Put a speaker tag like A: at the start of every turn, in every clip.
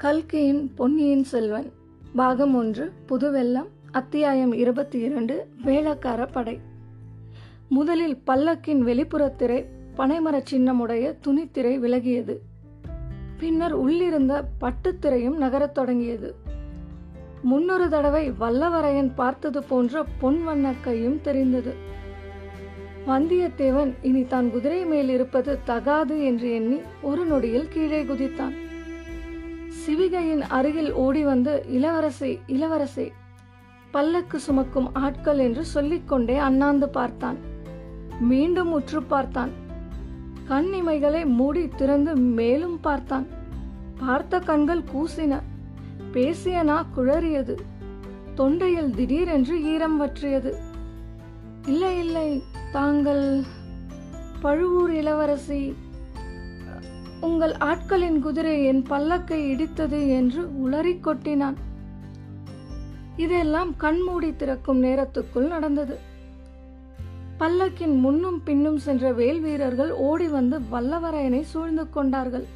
A: கல்கியின் பொன்னியின் செல்வன் பாகம் ஒன்று புதுவெல்லம் அத்தியாயம் இருபத்தி இரண்டு வேளக்கார படை. முதலில் பல்லக்கின் வெளிப்புறத் திரை பனைமரச் சின்னமுடைய துணித்திரை விலகியது. பின்னர் உள்ளிருந்த பட்டுத்திரையும் நகரத் தொடங்கியது. முன்னொரு தடவை வல்லவரையன் பார்த்தது போன்ற பொன் வண்ணக்கையும் தெரிந்தது. வந்தியத்தேவன் இனி தான் குதிரை மேல் இருப்பது தகாது என்று எண்ணி ஒரு நொடியில் கீழே குதித்தான். சிவிகையின் அருகில் ஓடி வந்து இளவரசே இளவரசே பல்லக்கு சுமக்கும் ஆட்கள் என்று சொல்லிக்கொண்டே அண்ணாந்து பார்த்தான். மீண்டும் உற்று பார்த்தான். கண்ணிமைகளை மூடி திறந்து மேலும் பார்த்தான். பார்த்த கண்கள் கூசின. பேசிய நா குழறியது. தொண்டையில் திடீரென்று ஈரம் வற்றியது. இல்லை இல்லை தாங்கள் பழுவூர் இளவரசி உங்கள் ஆட்களின் குதிரை என் பல்லக்கை இடித்தது என்று உளறிக் கொட்டினான். இதெல்லாம் கண்மூடி திறக்கும் நேரத்துக்குள் நடந்தது. பல்லக்கின் முன்னும் பின்னும் சென்ற வேல் வீரர்கள் ஓடி வந்து வல்லவரையனை சூழ்ந்து கொண்டார்கள்.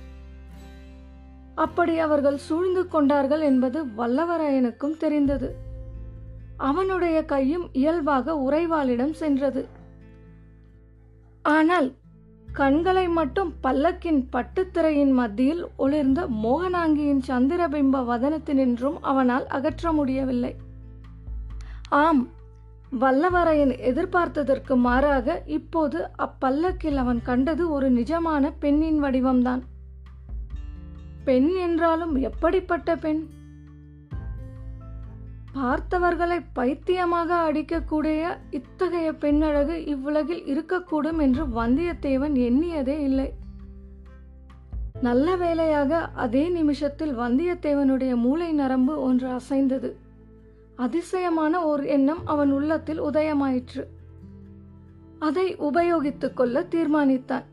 A: அப்படி அவர்கள் சூழ்ந்து கொண்டார்கள் என்பது வல்லவரையனுக்கும் தெரிந்தது. அவனுடைய கையும் இயல்பாக உறைவாளிடம் சென்றது. ஆனால் கண்களை மட்டும் பல்லக்கின் பட்டுத்திரையின் மத்தியில் ஒளிர்ந்த மோகனாங்கியின் சந்திரபிம்ப வதனத்தினின்றும் அவனால் அகற்ற முடியவில்லை. ஆம் வல்லவரையன் எதிர்பார்த்ததற்கு மாறாக இப்போது அப்பல்லக்கில் அவன் கண்டது ஒரு நிஜமான பெண்ணின் வடிவம்தான். பெண் என்றாலும் எப்படிப்பட்ட பெண்? பார்த்தவர்களை பைத்தியமாக அடிக்கக்கூடிய இத்தகைய பெண்ணழகு இவ்வுலகில் இருக்கக்கூடும் என்று வந்தியத்தேவன் எண்ணியதே இல்லை. நல்ல வேளையாக அதே நிமிஷத்தில் வந்தியத்தேவனுடைய மூளை நரம்பு ஒன்று அசைந்தது. அதிசயமான ஓர் எண்ணம் அவன் உள்ளத்தில் உதயமாயிற்று. அதை உபயோகித்துக் கொள்ள தீர்மானித்தான்.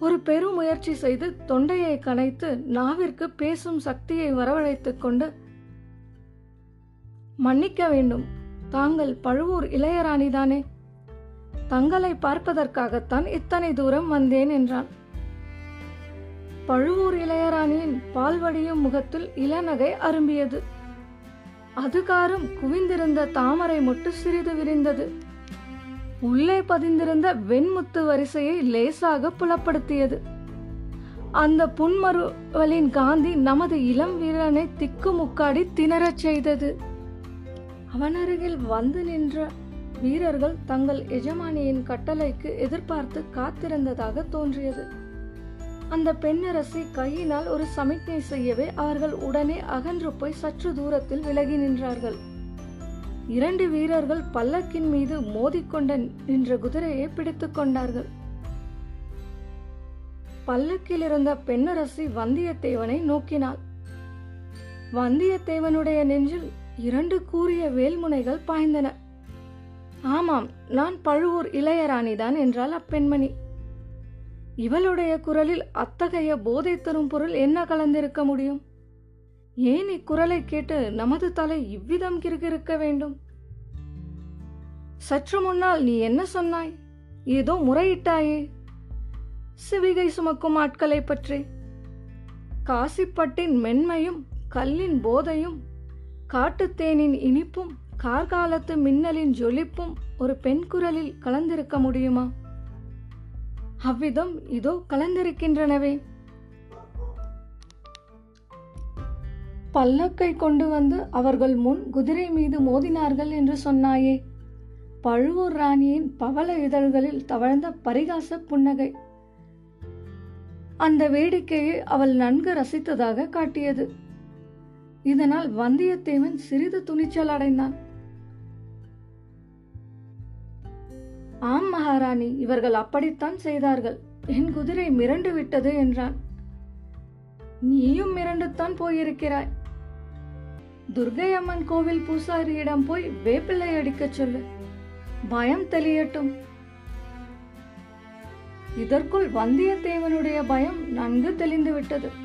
A: ஒரு பெரும் முயற்சி செய்து தொண்டையை கனைத்து நாவிற்கு பேசும் சக்தியை வரவழைத்துக் கொண்டு மன்னிக்க வேண்டும். தாங்கள் பழுவூர் இளையராணிதானே? தங்களை பார்ப்பதற்காகத்தான் இத்தனை தூரம் வந்தேன் என்றான். பழுவூர் இளையராணியின் பால்வடியும் முகத்தில் இளநகை அரும்பியது. அதுகாரும் குவிந்திருந்த தாமரை மொட்டு சிறிது விரிந்தது. உள்ளே பதிந்திருந்த வெண்முத்து வரிசையை லேசாக புலப்படுத்தியது. அந்த புன்மருவலின் காந்தி நமது இளம் வீரனை திக்குமுக்காடி திணறச் செய்தது. அவனருகில் வந்து நின்ற வீரர்கள் தங்கள் எஜமானியின் கட்டளைக்கு எதிர்பார்த்து காத்திருந்ததாக தோன்றியது. அந்த பெண்ணரசி கையினால் ஒரு சமிக்ஞை செய்யவே அவர்கள் உடனே அகன்று போய் சற்று தூரத்தில் விலகி நின்றார்கள். இரண்டு வீரர்கள் பல்லக்கின் மீது மோதிக்கொண்ட நின்ற குதிரையை பிடித்துக் கொண்டார்கள். பல்லக்கில் இருந்த பெண்ணரசி வந்தியத்தேவனை நோக்கினாள். வந்தியத்தேவனுடைய நெஞ்சில் இரண்டு கூறிய வேல்முனைகள் பாய்ந்தன. ஆமாம் நான் பழுவூர் இளையராணிதான் என்றால் அப்பெண்மணி. இவளுடைய குரலில் அத்தகைய போதை தரும் பொருள் என்ன கலந்திருக்க முடியும்? ஏன் இக்குரலை கேட்டு நமது தலை இவ்விதம் கிருகிருக்க வேண்டும்? சற்று முன்னால் நீ என்ன சொன்னாய்? ஏதோ முறையிட்டாயே. சிவிகை சுமக்கும் ஆட்களை பற்றி. காசிப்பட்டின் மென்மையும் கல்லின் போதையும் காட்டுத்தேனின் இனிப்பும் கார்காலத்து மின்னலின் ஜொலிப்பும் ஒரு பெண் குரலில் கலந்திருக்க முடியுமா? அவ்விதம் இதோ கலந்திருக்கின்றனவே. பல்லக்கை கொண்டு வந்து அவர்கள் முன் குதிரை மீது மோதினார்கள் என்று சொன்னாயே. பழுவூர் ராணியின் பவள இதழ்களில் தவழ்ந்த பரிகாச புன்னகை. அந்த வேடிக்கையை அவள் நன்கு ரசித்ததாக காட்டியது. இதனால் வந்தியத்தேவன் சிறிது துணிச்சல் அடைந்தான். ஆம் மகாராணி இவர்கள் அப்படித்தான் செய்தார்கள். என் குதிரை மிரண்டு விட்டது என்றான். நீயும் மிரண்டுத்தான் போயிருக்கிறாய். துர்கை அம்மன் கோவில் பூசாரியிடம் போய் வேப்பிள்ளை அடிக்கச் சொல்லு. பயம் தெளியட்டும். இதற்குள் வந்தியத்தேவனுடைய பயம் நன்கு தெளிந்து விட்டது.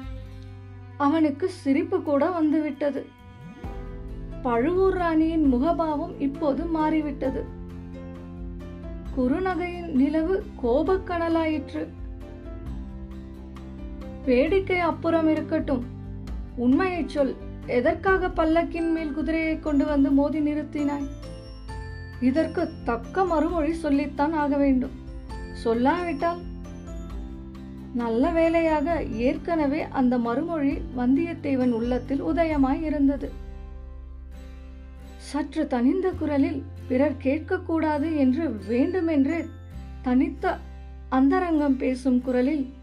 A: அவனுக்கு சிரிப்பு கூட வந்துவிட்டது. பழுவூர் ராணியின் முகபாவம் இப்போது மாறிவிட்டது. குறுநகையின் நிலவு கோபக்கடலாயிற்று வேடிக்கை அப்புறம் இருக்கட்டும். உண்மையைச் சொல். எதற்காக பல்லக்கின் மேல் குதிரையை கொண்டு வந்து மோதி நிறுத்தினாய்? இதற்கு தக்க மறுமொழி சொல்லித்தான் ஆக வேண்டும். சொல்லாவிட்டால் நல்ல வேளையாக ஏற்கனவே அந்த மறுமொழி வந்தியத்தேவன் உள்ளத்தில் உதயமாய் இருந்தது. சற்று தனிந்த குரலில் பிறர் கேட்கக்கூடாது என்று வேண்டுமென்றே தனித்த அந்தரங்கம் பேசும் குரலில்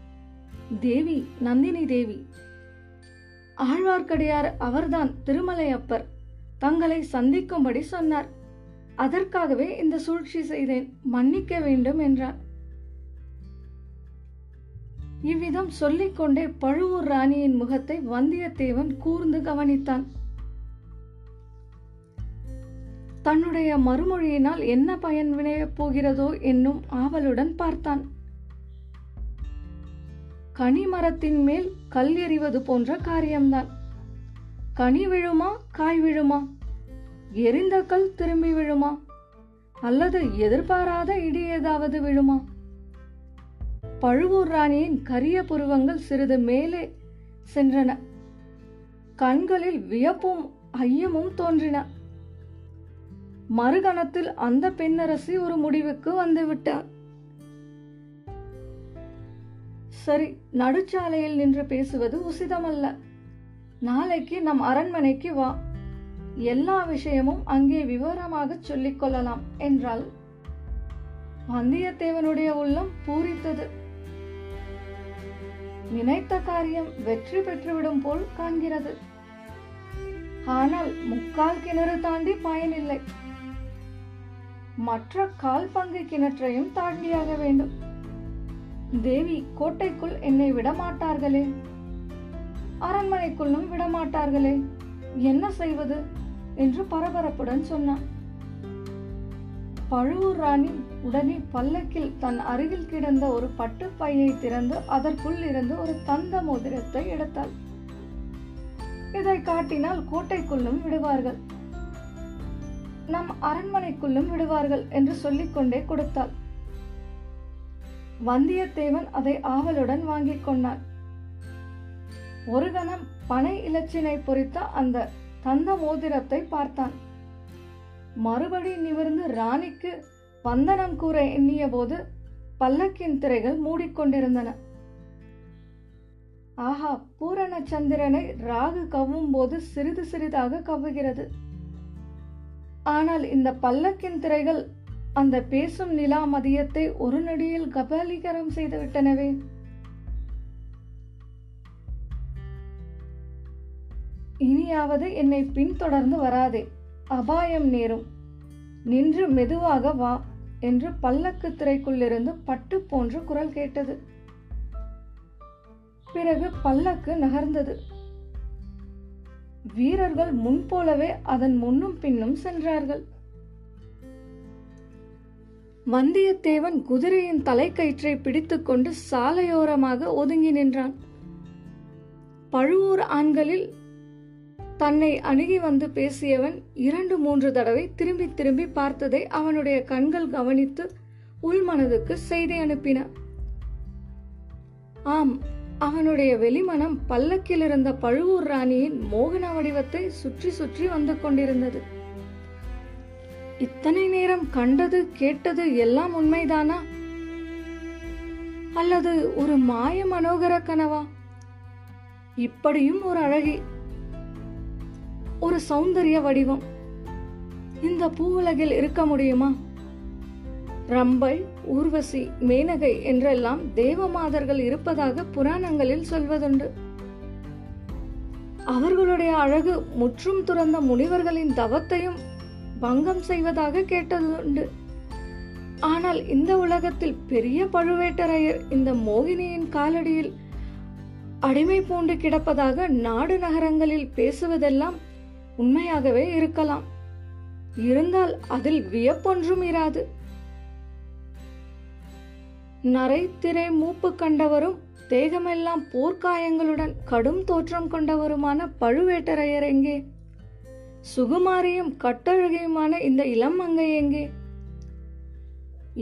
A: தேவி நந்தினி தேவி ஆழ்வார்க்கடியார் அவர்தான் திருமலை அப்பர் தங்களை சந்திக்கும்படி சொன்னார். அதற்காகவே இந்த சூழ்ச்சி செய்தேன். மன்னிக்க வேண்டும் என்றார் இவ்விதம் சொல்லிக்கொண்டே பழுவூர் ராணியின் முகத்தை வந்தியத்தேவன் கூர்ந்து கவனித்தான். தன்னுடைய மறுமொழியினால் என்ன பயன் விளையப் போகிறதோ என்னும் ஆவலுடன் பார்த்தான். கனிமரத்தின் மேல் கல் எறிவது போன்ற காரியம்தான். கனி விழுமா காய் விழுமா? எரிந்த கல் திரும்பி விழுமா? அல்லது எதிர்பாராத இடி ஏதாவது விழுமா? பழுவூர் ராணியின் கரிய புருவங்கள் சிறிது மேலே சென்றன. கண்களில் வியப்பும் ஐயமும் தோன்றின. மறுகணத்தில் அந்த பெண்ணரசி ஒரு முடிவுக்கு வந்துவிட்டார் சரி நடுச்சாலையில் நின்று பேசுவது உசிதமல்ல. நாளைக்கு நம் அரண்மனைக்கு வா. எல்லா விஷயமும் அங்கே விவரமாக சொல்லிக் கொள்ளலாம் என்றாள். வந்தியத்தேவனுடைய உள்ளம் பூரித்தது. நினைத்த காரியம் வெற்றி பெற்றுவிடும் போல் காண்கிறது. ஆனால் முக்கால் கிணறு தாண்டி பயனில்லை. மற்ற கால் பங்கு கிணற்றையும் தாண்டியாக வேண்டும். தேவி கோட்டைக்குள் என்னை விட மாட்டார்களே அரண்மனைக்குள்ளும் விட மாட்டார்களே என்ன செய்வது? என்று பரபரப்புடன் சொன்னான். பழுவூர் ராணி உடனே பல்லக்கில் தன் அருகில் கிடந்த ஒரு பட்டுப்பையை திறந்து அதற்குள் இருந்து ஒரு தந்த மோதிரத்தை எடுத்தாள். இதை காட்டினால் கோட்டைக்குள்ளும் விடுவார்கள். நம் அரண்மனைக்குள்ளும் விடுவார்கள் என்று சொல்லிக்கொண்டே கொடுத்தாள். வந்தியத்தேவன் அதை ஆவலுடன் வாங்கிக் கொண்டான். ஒரு கணம் பனை இலச்சினை பொறித்த அந்த தந்த மோதிரத்தை பார்த்தான். மறுபடி நிமிர்ந்து ராணிக்கு வந்தனம் கூற எண்ணிய போது பல்லக்கின் திரைகள் மூடிக்கொண்டிருந்தன. ஆஹா பூரண சந்திரனை ராகு கவ்வும் போது சிறிது சிறிதாக கவ்வுகிறது. ஆனால் இந்த பல்லக்கின் திரைகள் அந்த பேசும் நிலா மதியத்தை ஒரு நொடியில் கபாலீகரம் செய்துவிட்டனவே. இனியாவது என்னை பின்தொடர்ந்து வராதே. அபாயம் நேரும். நின்று மெதுவாக வா என்று பல்லக்கு திரைக்குள்ளிருந்து பட்டு போன்ற குரல் கேட்டது. பிறகு பல்லக்கு நகர்ந்தது. வீரர்கள் முன்போலவே அதன் முன்னும் பின்னும் சென்றார்கள். வந்தியத்தேவன் குதிரையின் தலைக்கயிற்றை பிடித்துக்கொண்டு சாலையோரமாக ஒதுங்கி நின்றான். பழுவூர் ஆண்களில் தன்னை அணுகி வந்து பேசியவன் இரண்டு மூன்று தடவை திரும்பி திரும்பி பார்த்ததை அவனுடைய கண்கள் கவனித்து உள்மனதுக்கு செய்தி அனுப்பின. ஆம் அவனுடைய வெளிமனம் பல்லக்கில் இருந்த பழுவூர் ராணியின் மோகன வடிவத்தை சுற்றி சுற்றி வந்து கொண்டிருந்தது. இத்தனை நேரம் கண்டது கேட்டது எல்லாம் உண்மைதானா? அல்லது ஒரு மாய மனோகர கனவா? இப்படியும் ஒரு அழகி ஒரு சௌந்தரிய வடிவம். இந்த பூவுலகில் இருக்க முடியுமா? ரம்பை ஊர்வசி மேனகை என்றெல்லாம் தேவமாதர்கள் இருப்பதாக புராணங்களில் சொல்வதுண்டு. அவர்களுடைய அழகு முற்றும் துறந்த முனிவர்களின் தவத்தையும் பங்கம் செய்வதாக கேட்டதுண்டு. ஆனால் இந்த உலகத்தில் பெரிய பழுவேட்டரையர் இந்த மோகினியின் காலடியில் அடிமை பூண்டு கிடப்பதாக நாடு நகரங்களில் பேசுவதெல்லாம் உண்மையாகவே இருக்கலாம். இருந்தால் அதில் வியப்பொன்றும் இராது. நரைத்திரை மூப்பு கண்டவரும் தேகமெல்லாம் போர்க்காயங்களுடன் கடும் தோற்றம் கொண்டவருமான பழுவேட்டரையர் எங்கே? சுகுமாரியும் கட்டழகியுமான இந்த இளம் அங்கை எங்கே?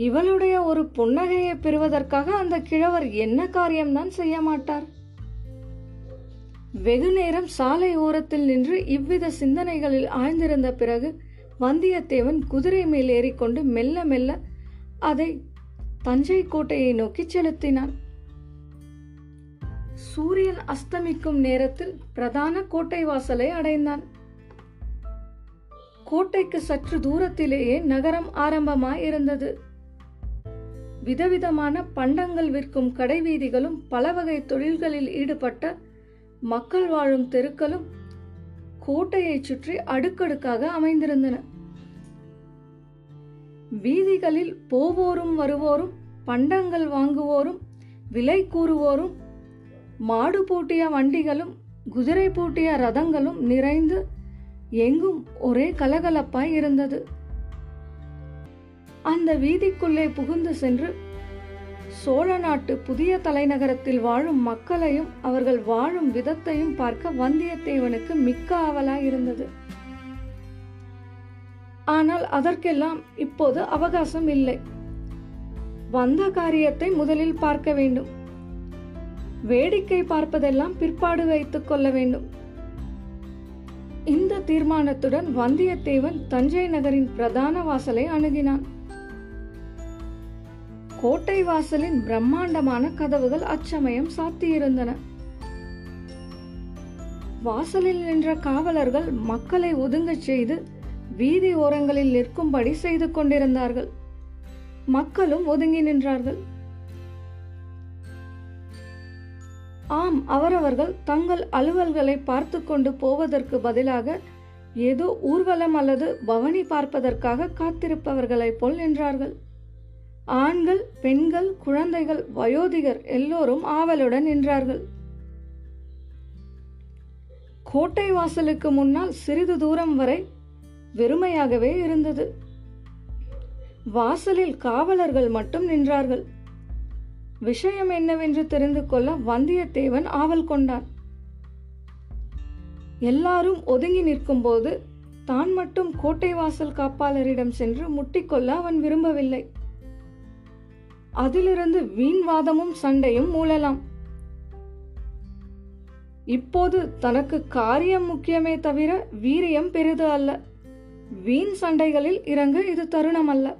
A: இவளுடைய ஒரு புன்னகையை பெறுவதற்காக அந்த கிழவர் என்ன காரியம்தான் செய்ய மாட்டார்? வெகுநேரம் சாலை ஓரத்தில் நின்று இவ்வித சிந்தனைகளில் ஆழ்ந்திருந்த பிறகு வந்தியத்தேவன் குதிரை மேல் ஏறிக்கொண்டு மெல்ல மெல்ல அதை தஞ்சை கோட்டையை நோக்கி செலுத்தினான். சூரியன் அஸ்தமிக்கும் நேரத்தில் பிரதான கோட்டை வாசலை அடைந்தான். கோட்டைக்கு சற்று தூரத்திலேயே நகரம் ஆரம்பமாய் இருந்தது. விதவிதமான பண்டங்கள் விற்கும் கடைவீதிகளும் பல வகை தொழில்களில் ஈடுபட்ட மக்கள் வாழும் தெருக்களும் கோட்டையைச் சுற்றி அடுக்கடுக்காக அமைந்திருந்தன. வீதிகளில் போவோரும் வருவோரும் பண்டங்கள் வாங்குவோரும் விலை கூறுவோரும் மாடு பூட்டிய வண்டிகளும் குதிரை பூட்டிய ரதங்களும் நிறைந்து எங்கும் ஒரே கலகலப்பாய் இருந்தது. அந்த வீதிக்குள்ளே புகுந்து சென்று சோழ நாட்டு புதிய தலைநகரத்தில் வாழும் மக்களையும் அவர்கள் வாழும் விதத்தையும் பார்க்க வந்தியத்தேவனுக்கு மிக்க ஆவலாய் இருந்தது ஆனால் அதற்கெல்லாம் இப்போது அவகாசம் இல்லை. வந்த காரியத்தை முதலில் பார்க்க வேண்டும். வேடிக்கை பார்ப்பதெல்லாம் பிற்பாடு வைத்துக் கொள்ள வேண்டும். இந்த தீர்மானத்துடன் வந்தியத்தேவன் தஞ்சை நகரின் பிரதான வாசலை அணுகினான். கோட்டை வாசலின் பிரம்மாண்டமான கதவுகள் அச்சமயம் சாத்தியிருந்தன. வாசலில் நின்ற காவலர்கள் மக்களை ஒதுங்கச் செய்து வீதி ஓரங்களில் நிற்கும்படி செய்து கொண்டிருந்தார்கள். மக்களும் ஒதுங்கி நின்றார்கள். ஆம் அவரவர்கள் தங்கள் அலுவல்களை பார்த்து கொண்டு போவதற்கு பதிலாக ஏதோ ஊர்வலம் அல்லது பவனி பார்ப்பதற்காக காத்திருப்பவர்களைப் போல் நின்றார்கள். ஆண்கள் பெண்கள் குழந்தைகள் வயோதிகர் எல்லோரும் ஆவலுடன் நின்றார்கள். கோட்டை வாசலுக்கு முன்னால் சிறிது தூரம் வரை வெறுமையாகவே இருந்தது. வாசலில் காவலர்கள் மட்டும் நின்றார்கள். விஷயம் என்னவென்று தெரிந்து கொள்ள வந்தியத்தேவன் ஆவல் கொண்டான். எல்லாரும் ஒதுங்கி நிற்கும்போது தான் மட்டும் கோட்டை வாசல் காப்பாளரிடம் சென்று முட்டிக்கொள்ள அவன் விரும்பவில்லை. அதிலிருந்து வீண்வாதமும் சண்டையும் மூழலாம். இப்போது தனக்கு காரியம் முக்கியமே தவிர வீரியம் பெரிது அல்ல. வீண் சண்டைகளில் இறங்க இது தருணம் அல்ல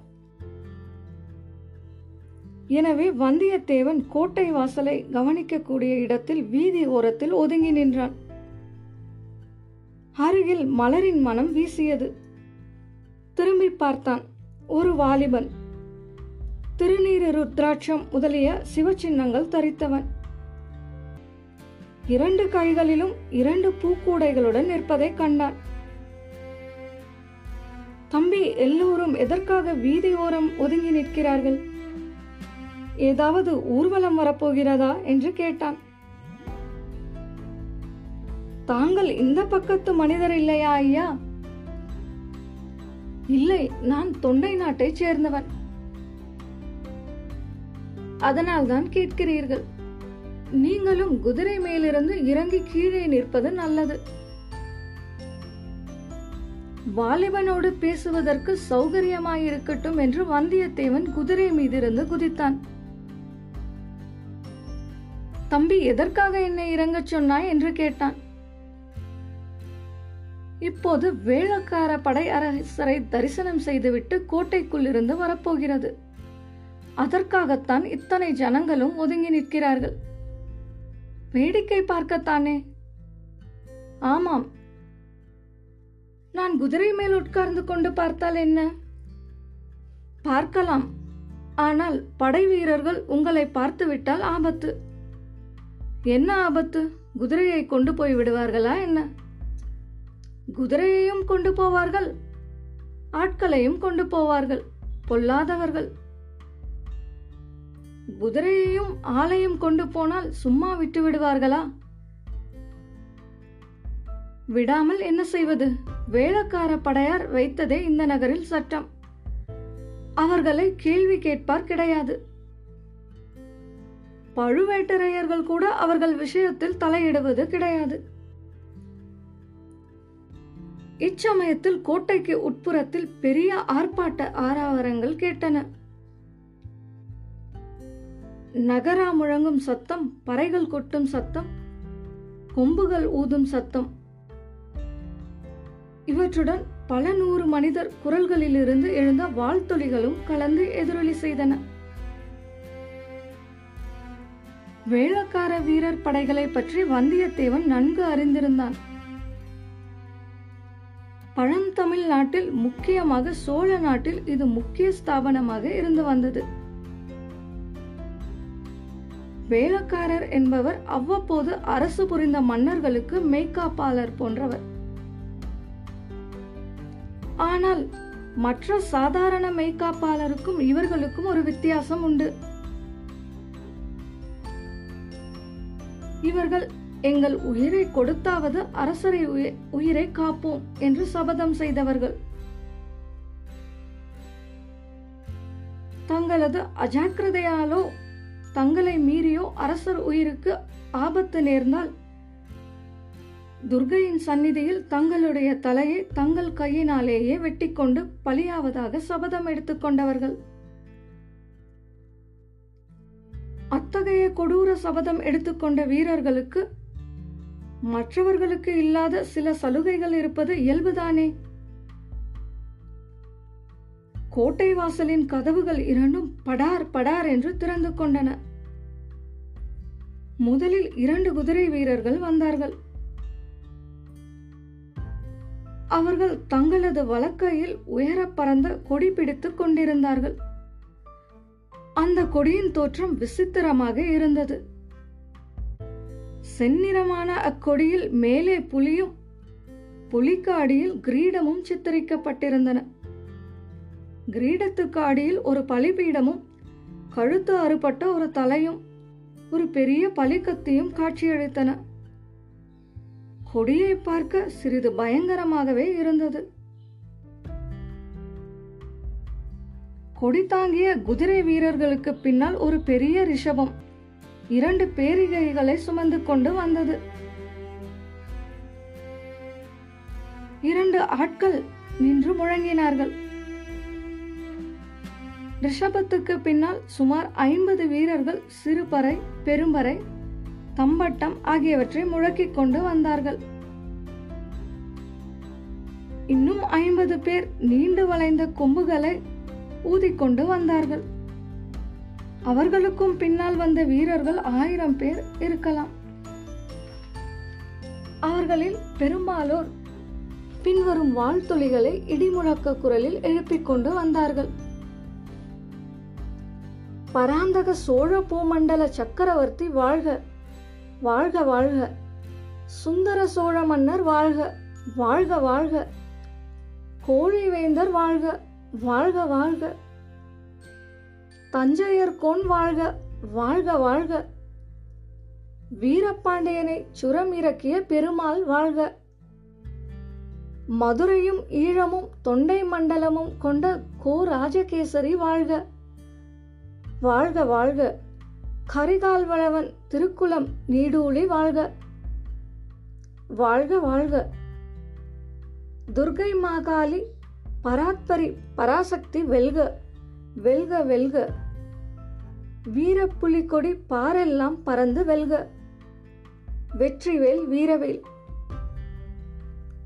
A: எனவே வந்தியத்தேவன் கோட்டை வாசலை கவனிக்கக்கூடிய இடத்தில் வீதி ஓரத்தில் ஒதுங்கி நின்றான். அருகில் மலரின் மனம் வீசியது. திரும்பி பார்த்தான். ஒரு வாலிபன். திருநீறு ருத்ராட்சம் முதலிய சிவச்சின்னங்கள் தரித்தவன். இரண்டு கைகளிலும் இரண்டு பூக்கூடைகளுடன் நிற்பதை கண்டான். தம்பி எல்லோரும் எதற்காக வீதி ஓரம் ஒதுங்கி நிற்கிறார்கள்? ஏதாவது ஊர்வலம் வரப்போகிறதா? என்று கேட்டான். தாங்கள் இந்த பக்கத்து மனிதர் இல்லையா ஐயா? இல்லை நான் தொண்டை நாட்டைச் சேர்ந்தவன். அதனால்தான் கேட்கிறீர்கள். நீங்களும் குதிரை மேலிருந்து இறங்கி கீழே நிற்பது நல்லது. வாலிபனோடு பேசுவதற்கு சௌகரியமாயிருக்கட்டும் என்று வந்தியத்தேவன் குதிரை மீதிருந்து குதித்தான். தம்பி எதற்காக என்னை இறங்கச் சொன்னாய்? என்று கேட்டான். இப்போது வேளக்கார படை அரசரை தரிசனம் செய்துவிட்டு கோட்டைக்குள் இருந்து வரப்போகிறது. அதற்காகத்தான் இத்தனை ஜனங்களும் ஒதுங்கி நிற்கிறார்கள். வேடிக்கை பார்க்கத்தானே? ஆமாம். நான் குதிரை மேல் உட்கார்ந்து கொண்டு பார்த்தால் என்ன? பார்க்கலாம். ஆனால் படை வீரர்கள் உங்களை பார்த்துவிட்டால் ஆபத்து. என்ன ஆபத்து? குதிரையை கொண்டு போய் விடுவார்களா என்ன? குதிரையையும் கொண்டு போவார்கள். ஆட்களையும் கொண்டு போவார்கள். பொல்லாதவர்கள். குதிரையையும் ஆலயம் கொண்டு போனால் சும்மா விட்டு விடுவார்களா? விடாமல் என்ன செய்வது? வேளக்கார படையார் வைத்ததே இந்த நகரில் சட்டம். அவர்களை கேள்வி கேட்பார் கிடையாது. பழுவேட்டரையர்கள் கூட அவர்கள் விஷயத்தில் தலையிடுவது கிடையாது. இச்சமயத்தில் கோட்டைக்கு உட்புறத்தில் பெரிய ஆர்ப்பாட்ட ஆரவாரங்கள் கேட்டன. நகரா முழங்கும் சத்தம் பறைகள் கொட்டும் சத்தம் கொம்புகள் ஊதும் சத்தம். இவற்றுடன் பல நூறு மனிதர் குரல்களிலிருந்து எழுந்த வாழ்த்தொலிகளும் கலந்து எதிரொலி செய்தன. வேளக்கார வீரர் படைகளை பற்றி வந்தியத்தேவன் நன்கு அறிந்திருந்தான். பழந்தமிழ் நாட்டில் முக்கியமாக சோழ நாட்டில் இது முக்கிய ஸ்தாபனமாக இருந்து வந்தது. வேளக்காரர் என்பவர் அவ்வப்போது அரசு புரிந்த மன்னர்களுக்கு மெய்காப்பாளர் போன்றவர். ஆனால் மற்ற சாதாரண மெய்காப்பாளருக்கும் இவர்களுக்கும் ஒரு வித்தியாசம் உண்டு. இவர்கள் எங்கள் உயிரை கொடுத்தாவது அரசரை உயிரை காப்போம் என்று சபதம் செய்தவர்கள். தங்களது அஜாக்கிரதையாலோ தங்களை மீறியோ அரசர் உயிருக்கு ஆபத்து நேர்ந்தால் துர்கையின் சந்நிதியில் தங்களுடைய தலையை தங்கள் கையினாலேயே வெட்டிக்கொண்டு பலியாவதாக சபதம் எடுத்துக்கொண்டவர்கள் அத்தகைய கொடூர சபதம் எடுத்துக்கொண்ட வீரர்களுக்கு மற்றவர்களுக்கு இல்லாத சில சலுகைகள் இருப்பது இயல்புதானே? கோட்டை வாசலின் கதவுகள் இரண்டும் படார் படார் என்று திறந்து கொண்டன. முதலில் இரண்டு குதிரை வீரர்கள் வந்தார்கள். அவர்கள் தங்களது வழக்கையில் உயர பறந்த கொடி பிடித்துக் கொண்டிருந்தார்கள். அந்த கொடியின் தோற்றம் விசித்திரமாக இருந்தது. செந்நிறமான அக்கொடியில் மேலே புலியும் புலிக்கு அடியில் கிரீடமும் சித்தரிக்கப்பட்டிருந்தன. கிரீடத்துக்கு அடியில் ஒரு பலிபீடமும் கழுத்து அறுபட்ட ஒரு தலையும் ஒரு பெரிய பலிக்கத்தியும் காட்சியளித்தன. கொடியை பார்க்க சிறிது பயங்கரமாகவே இருந்தது. கொடி தாங்கிய குதிரை வீரர்களுக்கு பின்னால் ஒரு பெரிய ரிஷபம். இரண்டு பேரிகைகளை சுமந்து கொண்டு வந்தது. இரண்டு ஆட்கள் நின்று முழங்கினார்கள். ரிஷபத்துக்கு பின்னால் சுமார் ஐம்பது வீரர்கள் சிறுபறை பெரும்பறை தம்பட்டம் ஆகியவற்றை முழக்கிக் கொண்டு வந்தார்கள். இன்னும் ஐம்பது பேர் நீண்டு வளைந்த கொம்புகளை ஊதிக்கொண்டு வந்தார்கள். அவர்களுக்கும் பின்னால் வந்த வீரர்கள் ஆயிரம் பேர் இருக்கலாம். அவர்களில் பெரும்பாலோர் பின்வரும் வாழ்த்துளிகளை இடிமுழக்க குரலில் எழுப்பிக் கொண்டு வந்தார்கள். பராந்தக சோழ பூமண்டல சக்கரவர்த்தி வாழ்க. வாழ்க வாழ்க. சுந்தர சோழ மன்னர் வாழ்க. வாழ்க வாழ்க. கோழிவேந்தர் வாழ்க. வாழ்க வாழ்க. தஞ்சையர் கோன் வாழ்க. வாழ்க வாழ்க. வீரபாண்டியனை சுரம் இறக்கிய பெருமாள் வாழ்க. மதுரையும் ஈழமும் தொண்டை மண்டலமும் கொண்ட கோ ராஜகேசரி வாழ்க. வாழ்க வாழ்க. கரிகால்வளவன் திருக்குளம் நீடூழி வாழ்க. வாழ்க வாழ்க. துர்கை மாகாளி பராத்பரி பராசக்தி வெல்க. வெல்க வெல்க. வீரப்புலிக்கொடி பாரெல்லாம் பறந்து வெல்க. வெற்றிவேல் வீரவேல்.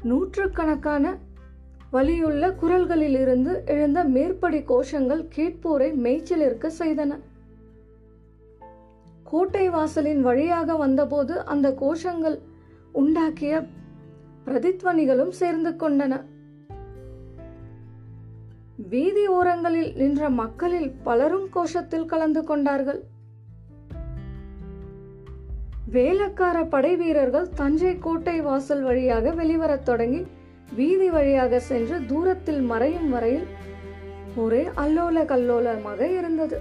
A: நூற்றுக்கணக்கான வலியுள்ள குரல்களிலிருந்து எழுந்த மேற்படி கோஷங்கள் கேட்போரை மேய்ச்சலிருக்க செய்தன. கோட்டை வாசலின் வழியாக வந்தபோது அந்த கோஷங்கள் உண்டாக்கிய பிரதித்வனிகளும் சேர்ந்து கொண்டன. வீதி ஓரங்களில் நின்ற மக்களில் பலரும் கோஷத்தில் கலந்து கொண்டார்கள். வேலக்கார படை வீரர்கள் தஞ்சை கோட்டை வாசல் வழியாக வெளிவரத் தொடங்கி வீதி வழியாக சென்று தூரத்தில் மறையும் வரையில் ஒரே அல்லோல கல்லோலமாக இருந்தது.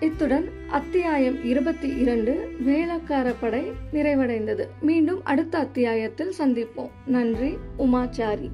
A: இத்துடன் அத்தியாயம் இருபத்தி இரண்டு வேலக்கார படை நிறைவடைந்தது. மீண்டும் அடுத்த அத்தியாயத்தில் சந்திப்போம். நன்றி உமாச்சாரி.